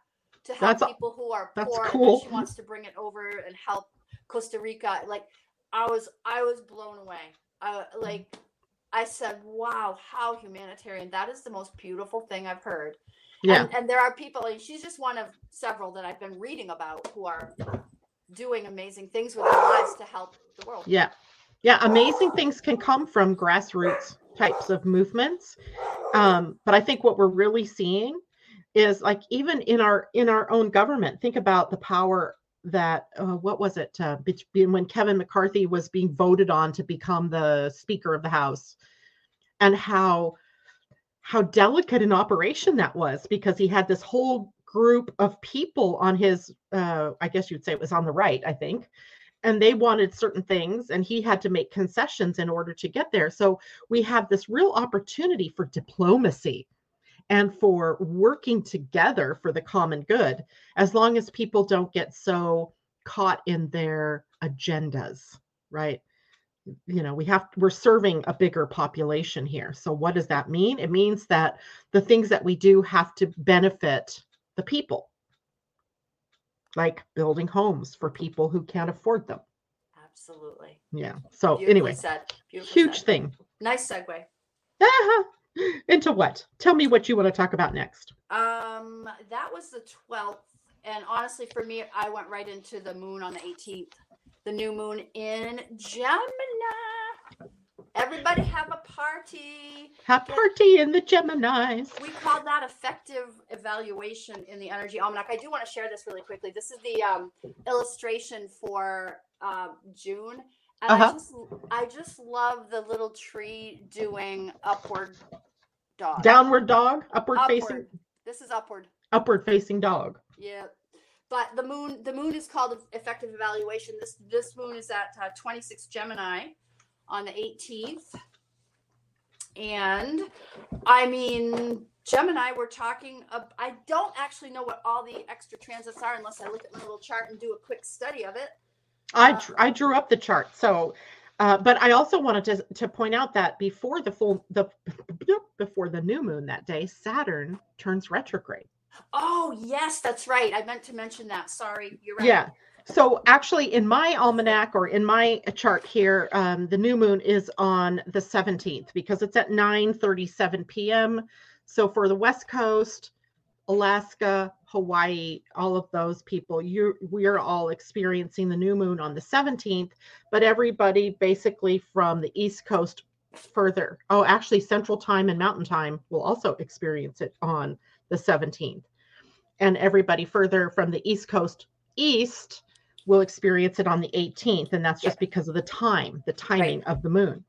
to help That's people who are that's poor. And cool. she wants to bring it over and help Costa Rica. Like I was I was blown away. Uh, like I said, wow, how humanitarian. That is the most beautiful thing I've heard. yeah And, and there are people, and she's just one of several that I've been reading about who are doing amazing things with their lives to help the world. Yeah. Yeah. Amazing things can come from grassroots types of movements. Um, but I think what we're really seeing is like even in our in our own government, think about the power that uh, what was it uh, when Kevin McCarthy was being voted on to become the Speaker of the House, and how how delicate an operation that was because he had this whole group of people on his uh, I guess you'd say it was on the right, I think, and they wanted certain things and he had to make concessions in order to get there. So we have this real opportunity for diplomacy and for working together for the common good as long as people don't get so caught in their agendas right? You know we have we're serving a bigger population here. So what does that mean? It means that the things that we do have to benefit the people. Like building homes for people who can't afford them. Absolutely. Yeah. So Beautifully anyway said. Huge said. thing. Nice segue. Ah, into what tell me what you want to talk about next Um, that was the 12th. And honestly, for me, I went right into the moon on the 18th, the new moon in Gemini. Everybody have a party. have a party in the geminis We call that effective evaluation in the energy almanac. I do want to share this really quickly. This is the um, illustration for um, June. And I Uh-huh. just I just love the little tree doing upward dog. downward dog upward, facing This is upward. upward facing dog Yeah, but the moon the moon is called effective evaluation. This this moon is at uh, 26 Gemini on the 18th, and I mean Gemini. We're talking. Of, I don't actually know what all the extra transits are unless I look at my little chart and do a quick study of it. I I drew up the chart. So, uh, but I also wanted to to point out that before the full the before the new moon that day, Saturn turns retrograde. Oh yes, that's right. I meant to mention that. Sorry, you're right. Yeah. So actually, in my almanac or in my chart here, um, the new moon is on the 17th because it's at 9:37 p.m. So for the West Coast, Alaska, Hawaii, all of those people, you we are all experiencing the new moon on the 17th, but everybody basically from the East Coast further. Oh, actually Central Time and Mountain Time will also experience it on the 17th. And everybody further from the East Coast east will experience it on the 18th and that's just because of the time, the timing of the moon.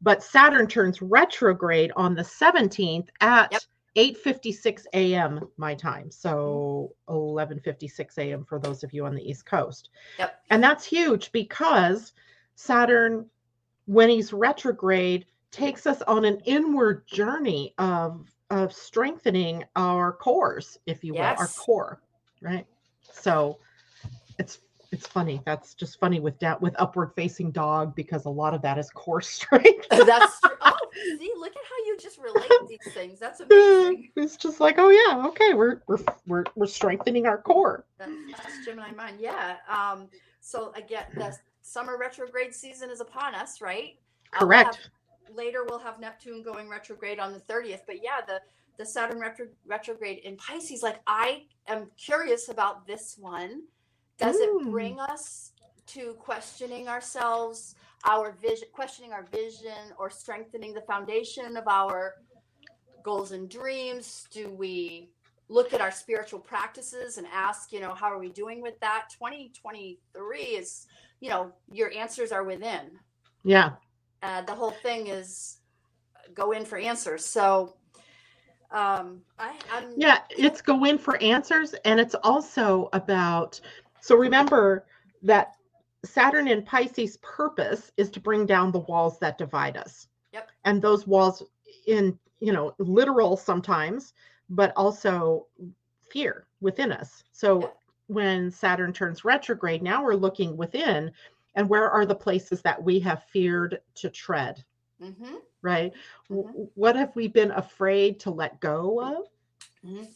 But Saturn turns retrograde on the 17th at Yep. 8:56 a.m. my time. So mm-hmm. 11:56 a.m. for those of you on the East Coast. Yep. And that's huge because Saturn when he's retrograde takes us on an inward journey of of strengthening our cores, if you will, our core, right? So it's it's funny. That's just funny with down with upward facing dog because a lot of that is core strength. That's true. Oh, see, look at how you just relate these things. That's amazing. it's just like, oh yeah, okay, we're we're we're we're strengthening our core. That's, that's Gemini mind. Yeah. Um, so again, the summer retrograde season is upon us, right? Uh, we'll Correct. have- later, we'll have Neptune going retrograde on the 30th. But yeah, the the Saturn retro, retrograde in Pisces. Like, I am curious about this one. Does Ooh. it bring us to questioning ourselves, our vision, questioning our vision, or strengthening the foundation of our goals and dreams? Do we look at our spiritual practices and ask, you know, how are we doing with that? 2023 is, you know, your answers are within. Yeah. Uh, the whole thing is go in for answers. So, um, I, I'm Yeah, it's go in for answers and it's also about so remember that Saturn in Pisces purpose is to bring down the walls that divide us. Yep. And those walls in, you know, literal sometimes, but also fear within us. So Yep. when Saturn turns retrograde, now we're looking within and where are the places that we have feared to tread? Mhm, right? Mhm. What have we been afraid to let go of? mhm.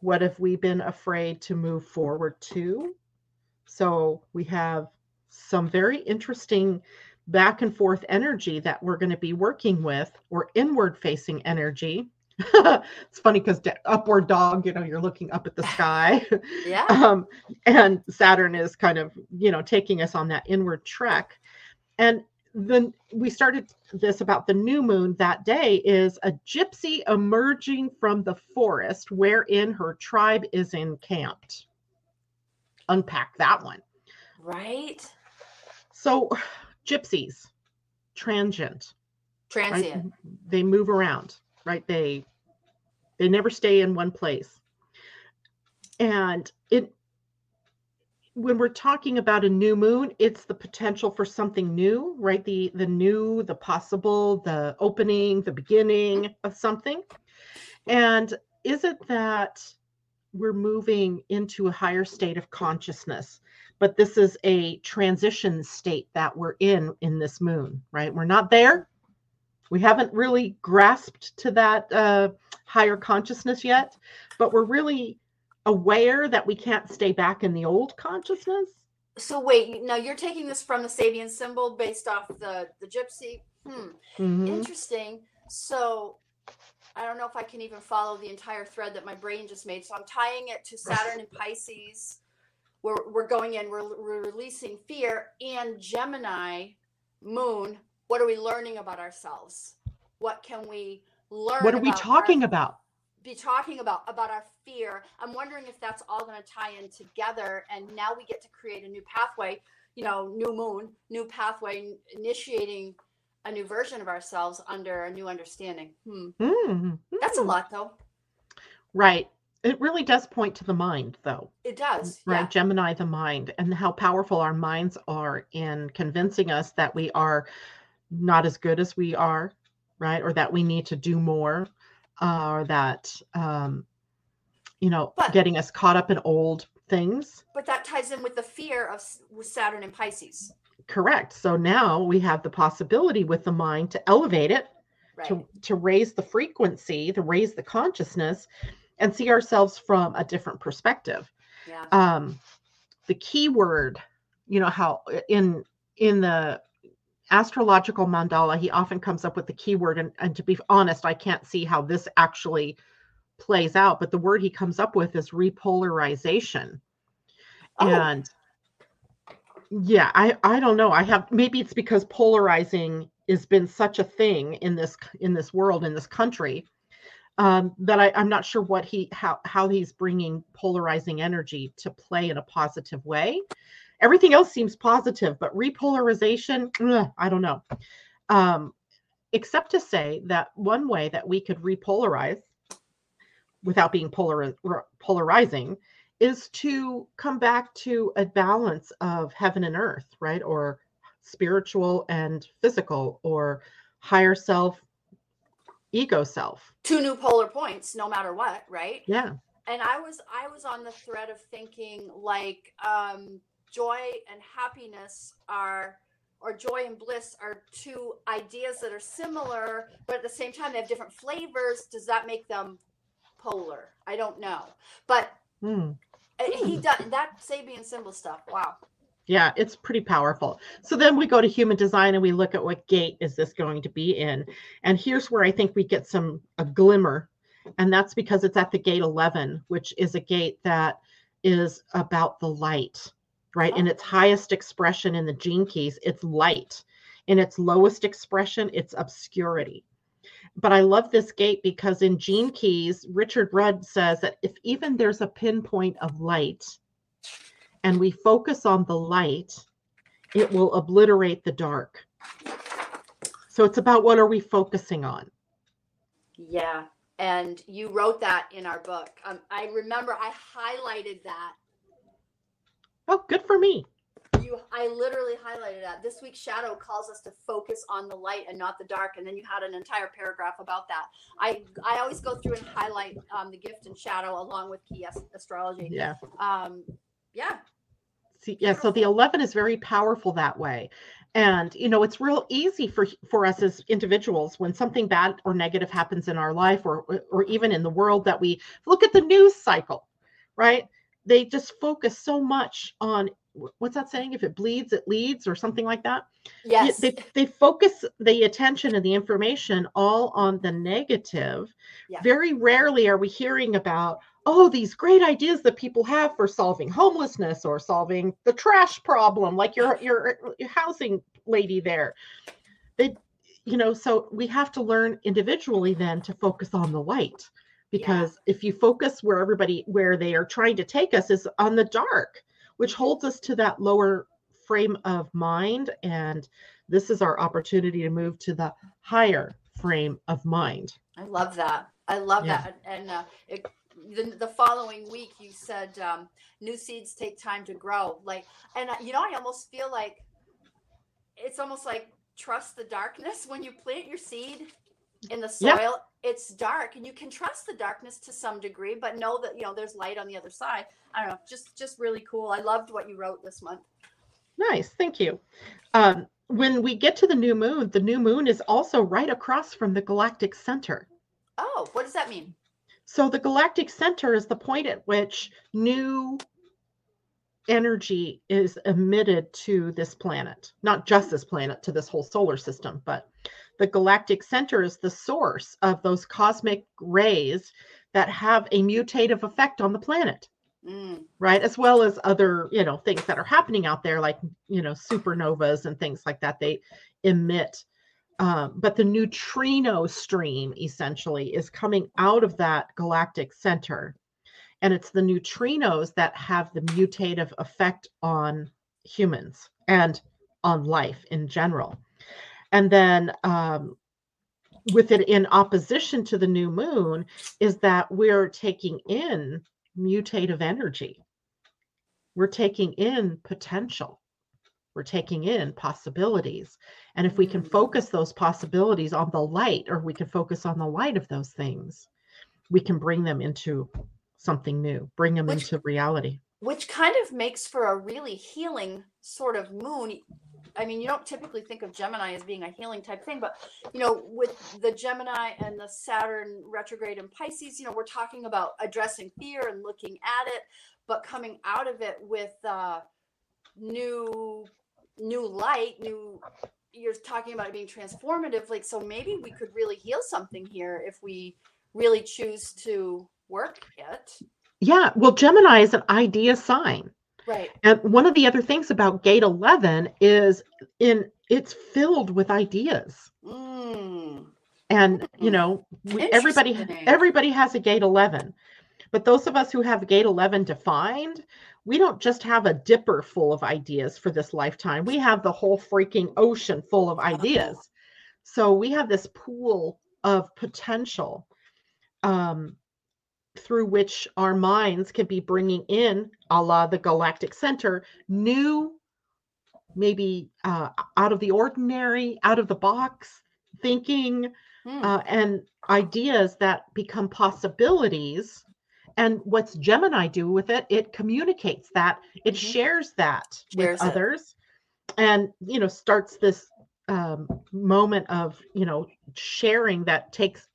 What have we been afraid to move forward to? So we have some very interesting back and forth energy that we're going to be working with, or inward facing energy it's funny because upward dog, you know, you're looking up at the sky. Yeah. um, and Saturn is kind of, you know, taking us on that inward trek. And then we started this about the new moon that day is a gypsy emerging from the forest wherein her tribe is encamped. Unpack that one. Right. So, gypsies, transient, right? Transient. They move around, right? They they never stay in one place. And it when we're talking about a new moon, it's the potential for something new, right? The the new, the possible, the opening, the beginning of something. And is it that we're moving into a higher state of consciousness? But this is a transition state that we're in in this moon, right? We're not there. We haven't really grasped to that uh, higher consciousness yet, but we're really aware that we can't stay back in the old consciousness. So wait, now you're taking this from the Sabian symbol based off the the gypsy. Hmm. Mhm. Interesting. So I don't know if I can even follow the entire thread that my brain just made. So I'm tying it to Saturn and Pisces. We're, we're going in, we're, we're releasing fear and Gemini moon. What are we learning about ourselves? What can we learn? What are we about our- talking about? be talking about about our fear i'm wondering if that's all going to tie in together and now we get to create a new pathway you know new moon new pathway initiating a new version of ourselves under a new understanding hmm. Mhm. that's a Mhm. lot though Right. It really does point to the mind, though, it does right? yeah Gemini, the mind, and how powerful our minds are in convincing us that we are not as good as we are, right? Or that we need to do more, uh, or that, um, you know, But- getting us caught up in old things. but that ties in with the fear of with saturn and pisces Correct. So now we have the possibility with the mind to elevate it right to to raise the frequency, to raise the consciousness, and see ourselves from a different perspective. yeah Um, the key word, you know how in in the astrological mandala he often comes up with the keyword and, and to be honest i can't see how this actually plays out but the word he comes up with is repolarization Oh. and yeah i i don't know. I have maybe it's because polarizing has been such a thing in this in this world in this country um, that I, i'm not sure what he how how he's bringing polarizing energy to play in a positive way. Everything else seems positive but repolarization ugh, i don't know. Um, except to say that one way that we could repolarize without being polar, polarizing is to come back to a balance of heaven and earth, right? Or spiritual and physical, or higher self, ego self. two new polar points no matter what right Yeah. and i was i was on the thread of thinking like um joy and happiness are or joy and bliss are two ideas that are similar but at the same time they have different flavors does that make them polar i don't know but Hmm. Uh, he does that sabian symbol stuff wow Yeah, it's pretty powerful. So then we go to human design and we look at what gate is this going to be in. And here's where I think we get some a glimmer. And that's because it's at the gate 11, which is a gate that is about the light, right? In its highest expression in the gene keys, it's light. In its lowest expression, it's obscurity. But I love this gate because in gene keys, Richard Rudd says that if even there's a pinpoint of light, and we focus on the light, it will obliterate the dark. So it's about what are we focusing on? yeah and you wrote that in our book um, i remember i highlighted that Oh, good for me. You i literally highlighted that this week's shadow calls us to focus on the light and not the dark and then you had an entire paragraph about that i i always go through and highlight um, the gift and shadow along with key as- astrology Yeah. um yeah See, yeah, so the 11 is very powerful that way. And you know, it's real easy for for us as individuals when something bad or negative happens in our life or or even in the world that we look at the news cycle, right? They just focus so much on what's that saying? If it bleeds, it leads, or something like that. Yes. They they focus the attention and the information all on the negative. Yeah. Very rarely are we hearing about oh these great ideas that people have for solving homelessness or solving the trash problem, like your your, your housing lady there. They, you know, so we have to learn individually then to focus on the light because if you focus where everybody where they are trying to take us is on the dark which holds us to that lower frame of mind and this is our opportunity to move to the higher frame of mind I love that. I love Yeah. that. And uh, it, the, the following week, you said um, new seeds take time to grow. Like, and uh, you know, I almost feel like it's almost like trust the darkness when you plant your seed in the soil. Yeah. It's dark, and you can trust the darkness to some degree, but know that you know there's light on the other side. I don't know, just just really cool. I loved what you wrote this month. nice thank you um, when we get to the new moon the new moon is also right across from the galactic center Oh, what does that mean? So the galactic center is the point at which new energy is emitted to this planet, not just this planet, to this whole solar system, but the galactic center is the source of those cosmic rays that have a mutative effect on the planet, Mm, right? As well as other, you know, things that are happening out there, like, you know, supernovas and things like that. They emit um, but the neutrino stream essentially is coming out of that galactic center. And it's the neutrinos that have the mutative effect on humans and on life in general. And then um, with it in opposition to the new moon is that we're taking in mutative energy. We're taking in potential. We're taking in possibilities. And if we can focus those possibilities on the light, or we can focus on the light of those things, we can bring them into something new, bring them Which- into reality. which kind of makes for a really healing sort of moon. I mean, you don't typically think of Gemini as being a healing type thing, but you know, with the Gemini and the Saturn retrograde in Pisces, you know, we're talking about addressing fear and looking at it, but coming out of it with uh, new, new light, new. You're talking about it being transformative, like so. Maybe we could really heal something here if we really choose to work it. Yeah, well, Gemini is an idea sign. Right. And one of the other things about gate 11 is in it's filled with ideas. Mm. And you know, we, everybody everybody has a gate 11. But those of us who have gate 11 defined, we don't just have a dipper full of ideas for this lifetime. We have the whole freaking ocean full of ideas. So we have this pool of potential um, through which our minds can be bringing in, a la the galactic center, new, maybe uh, out of the ordinary, out of the box thinking, Hmm. uh, and ideas that become possibilities. And what's Gemini do with it? It communicates that, it Mhm. shares that Shares with it. others, and you know starts this um, moment of you know sharing that takes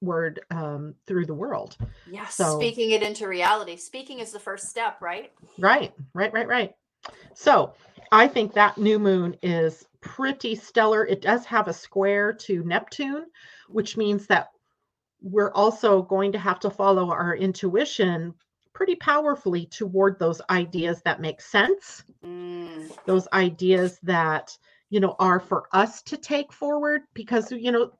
outward um, through the world. Yes, So- speaking it into reality. Speaking is the first step, right? Right, right, right, right. So I think that new moon is pretty stellar. It does have a square to Neptune, which means that we're also going to have to follow our intuition pretty powerfully toward those ideas that make sense, Mm, those ideas that, you know, are for us to take forward because, you know,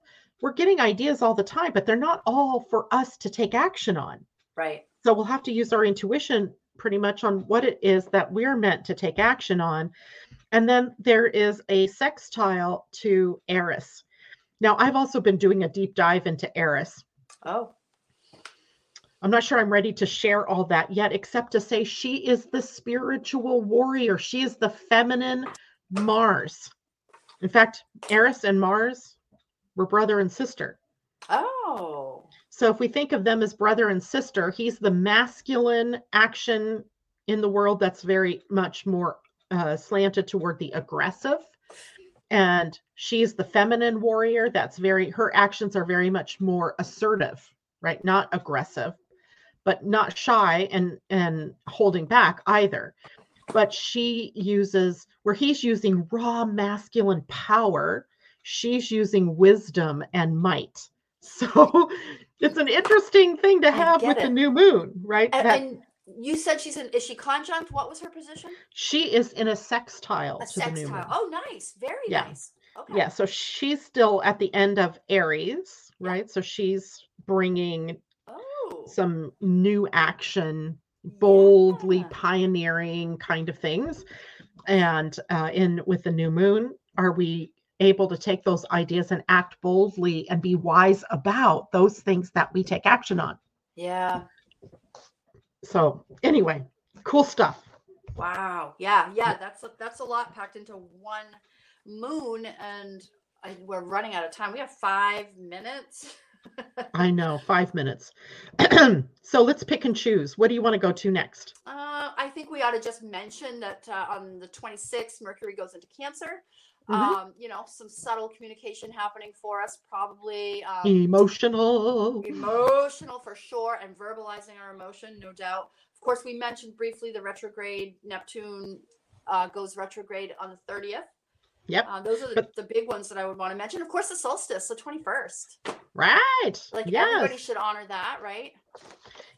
we're getting ideas all the time, but they're not all for us to take action on. right. So we'll have to use our intuition pretty much on what it is that we're meant to take action on. And then there is a sextile to Eris. Now, I've also been doing a deep dive into Eris. Oh, I'm not sure I'm ready to share all that yet, except to say she is the spiritual warrior. She is the feminine Mars. In fact, Eris and Mars were brother and sister. oh, So if we think of them as brother and sister, he's the masculine action in the world that's very much more uh, slanted toward the aggressive. And she's the feminine warrior that's very, her actions are very much more assertive, right? Not aggressive, but not shy and and holding back either. but she uses where he's using raw masculine power, she's using wisdom and might. So it's an interesting thing to have with the new moon, right? And, That and you said she's in. Is she conjunct? What was her position? she is in a sextile A to the new sextile. moon. Oh, nice. Very Yeah. nice. Okay. Yeah, so she's still at the end of Aries, Yeah. right? So she's bringing Oh. some new action, boldly Yeah. pioneering kind of things. And uh, in with the new moon, are we able to take those ideas and act boldly and be wise about those things that we take action on? Yeah. So anyway, cool stuff. Wow. Yeah. Yeah. That's a, that's a lot packed into one moon, and I, we're running out of time. We have five minutes. I know, five minutes. so let's pick and choose. What do you want to go to next? Uh, I think we ought to just mention that uh, on the 26th, Mercury goes into Cancer. Mhm. Um, you know, some subtle communication happening for us, probably um, Emotional. emotional for sure, and verbalizing our emotion, no doubt. Of course, we mentioned briefly the retrograde Neptune uh, goes retrograde on the 30th. Yep. Uh, those are the, the big ones that I would want to mention. Of course, the solstice, the 21st. Right. Like yes. everybody should honor that, right?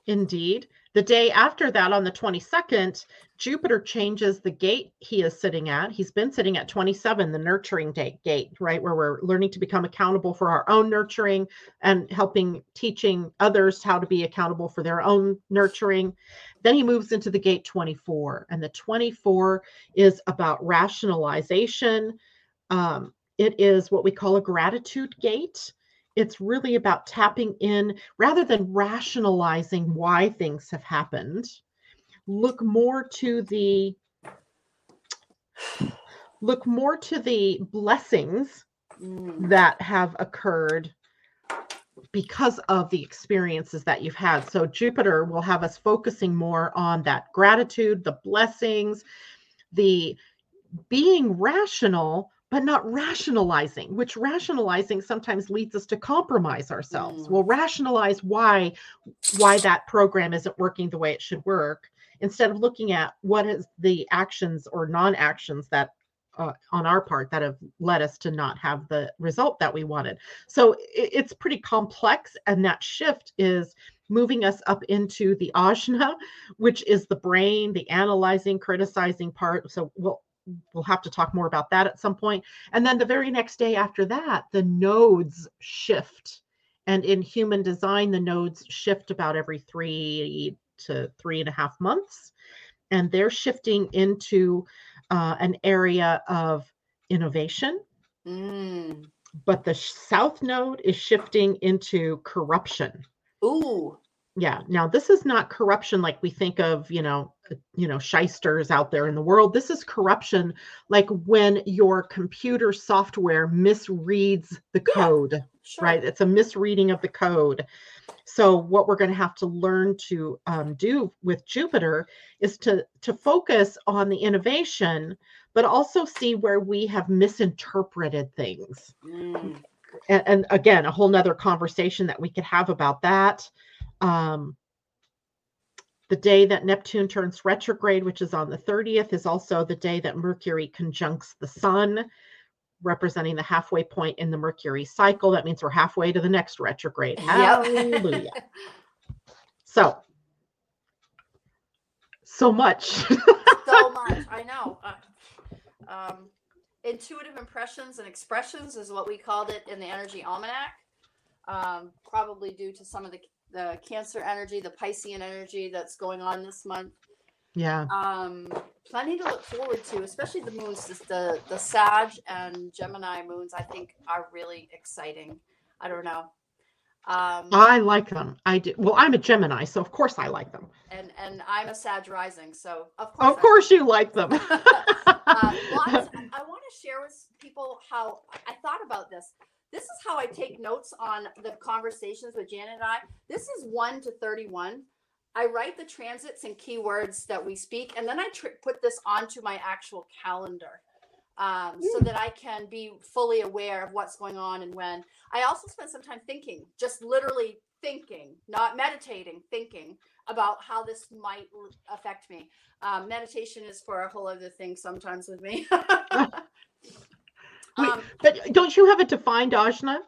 Indeed. The day after that, on the 22nd, Jupiter changes the gate he is sitting at. He's been sitting at 27, the nurturing gate, right? Where we're learning to become accountable for our own nurturing and helping teaching others how to be accountable for their own nurturing. Then he moves into the gate 24, and the 24 is about rationalization. Um, it is what we call a gratitude gate it's really about tapping in rather than rationalizing why things have happened look more to the look more to the blessings Mm. that have occurred because of the experiences that you've had so jupiter will have us focusing more on that gratitude the blessings the being rational but not rationalizing which rationalizing sometimes leads us to compromise ourselves. Mm. we'll rationalize why why that program isn't working the way it should work instead of looking at what is the actions or non-actions that uh, on our part that have led us to not have the result that we wanted. So it, it's pretty complex and that shift is moving us up into the ajna which is the brain the analyzing criticizing part. So we'll we'll have to talk more about that at some point. and then the very next day after that the nodes shift and in human design the nodes shift about every three to three and a half months and they're shifting into uh, an area of innovation Mm. but the south node is shifting into corruption Ooh. yeah now this is not corruption like we think of you know you know shysters out there in the world this is corruption like when your computer software misreads the Yeah. code Sure. right it's a misreading of the code so what we're going to have to learn to um, do with jupiter is to to focus on the innovation but also see where we have misinterpreted things Mm. and, and again a whole nother conversation that we could have about that um the day that neptune turns retrograde which is on the 30th is also the day that mercury conjuncts the sun representing the halfway point in the mercury cycle that means we're halfway to the next retrograde Yep. hallelujah so so much so much. I know. Uh, um, intuitive impressions and expressions is what we called it in the Energy Almanac. Um, probably due to some of the the Cancer energy, the Piscean energy that's going on this month. yeah Um, plenty to look forward to, especially the moons. The the, the Sag and Gemini moons, I think, are really exciting. I don't know. Um, i like them i do well i'm a gemini so of course i like them and and I'm a Sag rising, so of course. of course you like them uh, well, I, I want to share with people how I thought about this. This is how I take notes on the conversations with Janet and I. This is 1 to 31. I write the transits and keywords that we speak, and then I tr- put this onto my actual calendar um, so that I can be fully aware of what's going on and when. I also spent some time thinking, just literally thinking, not meditating, thinking about how this might affect me. Um, meditation is for a whole other thing sometimes with me. Wait, um, but don't you have a defined ajna?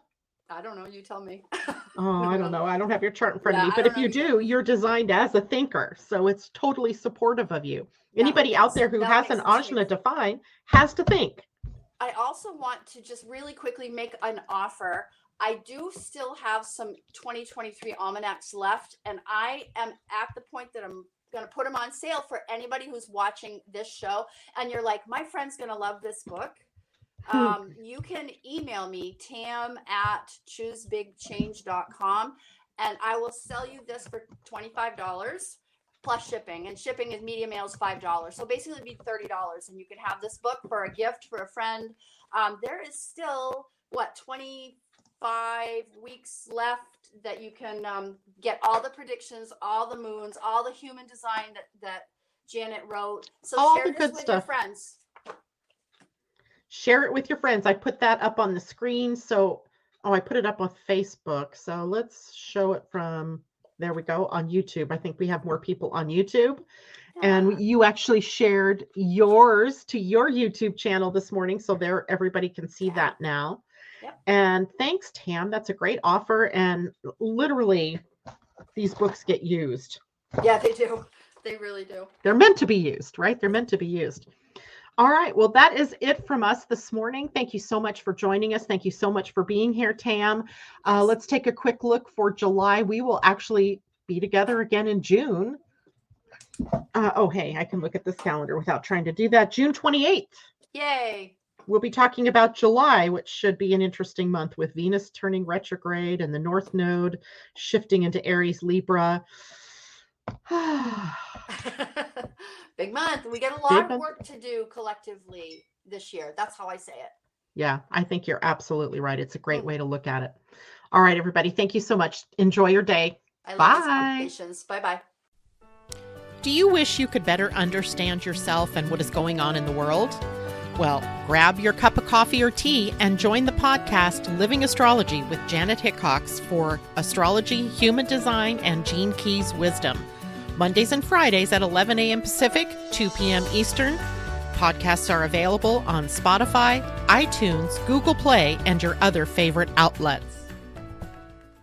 I don't know. You tell me. oh, I don't know. I don't have your chart in front yeah, of me. But if you do, you're designed as a thinker. So it's totally supportive of you. Yeah, Anybody out there who has an ajna defined has to think. I also want to just really quickly make an offer. I do still have some 2023 almanacs left, and I am at the point that I'm going to put them on sale for anybody who's watching this show. And you're like, my friend's going to love this book. Um, you can email me, tam at choosebigchange.com, and I will sell you this for $25 plus shipping. And shipping is media mail is $5. So basically, it'd be $30. And you can have this book for a gift for a friend. Um, there is still, what, 25 weeks left that you can um, get all the predictions, all the moons, all the human design that, that Janet wrote. So all share this with stuff. your friends share it with your friends. I put that up on the screen. So, oh, I put it up on Facebook. So let's show it from, there we go, on YouTube. I think we have more people on YouTube. Yeah. And you actually shared yours to your YouTube channel this morning. So there, everybody can see yeah. that now. Yep. And thanks, Tam. That's a great offer. And literally, these books get used. Yeah, they do. They really do. They're meant to be used, right? They're meant to be used. All right. Well, that is it from us this morning. Thank you so much for joining us. Thank you so much for being here, Tam. Uh, let's take a quick look for July. We will actually be together again in June. Uh, oh, hey, I can look at this calendar without trying to do that. June 28th. Yay. We'll be talking about July, which should be an interesting month with Venus turning retrograde and the North Node shifting into Aries Libra. Big month. We got a lot of work to do collectively this year. That's how I say it. Yeah, I think you're absolutely right. It's a great mm. way to look at it. All right, everybody. Thank you so much. Enjoy your day. I Bye. Bye bye. Do you wish you could better understand yourself and what is going on in the world? Well, grab your cup of coffee or tea and join the podcast Living Astrology with Janet Hickox for astrology, human design, and Gene Keys wisdom. Mondays and Fridays at 11 a.m. Pacific, 2 p.m. Eastern. Podcasts are available on Spotify, iTunes, Google Play, and your other favorite outlets.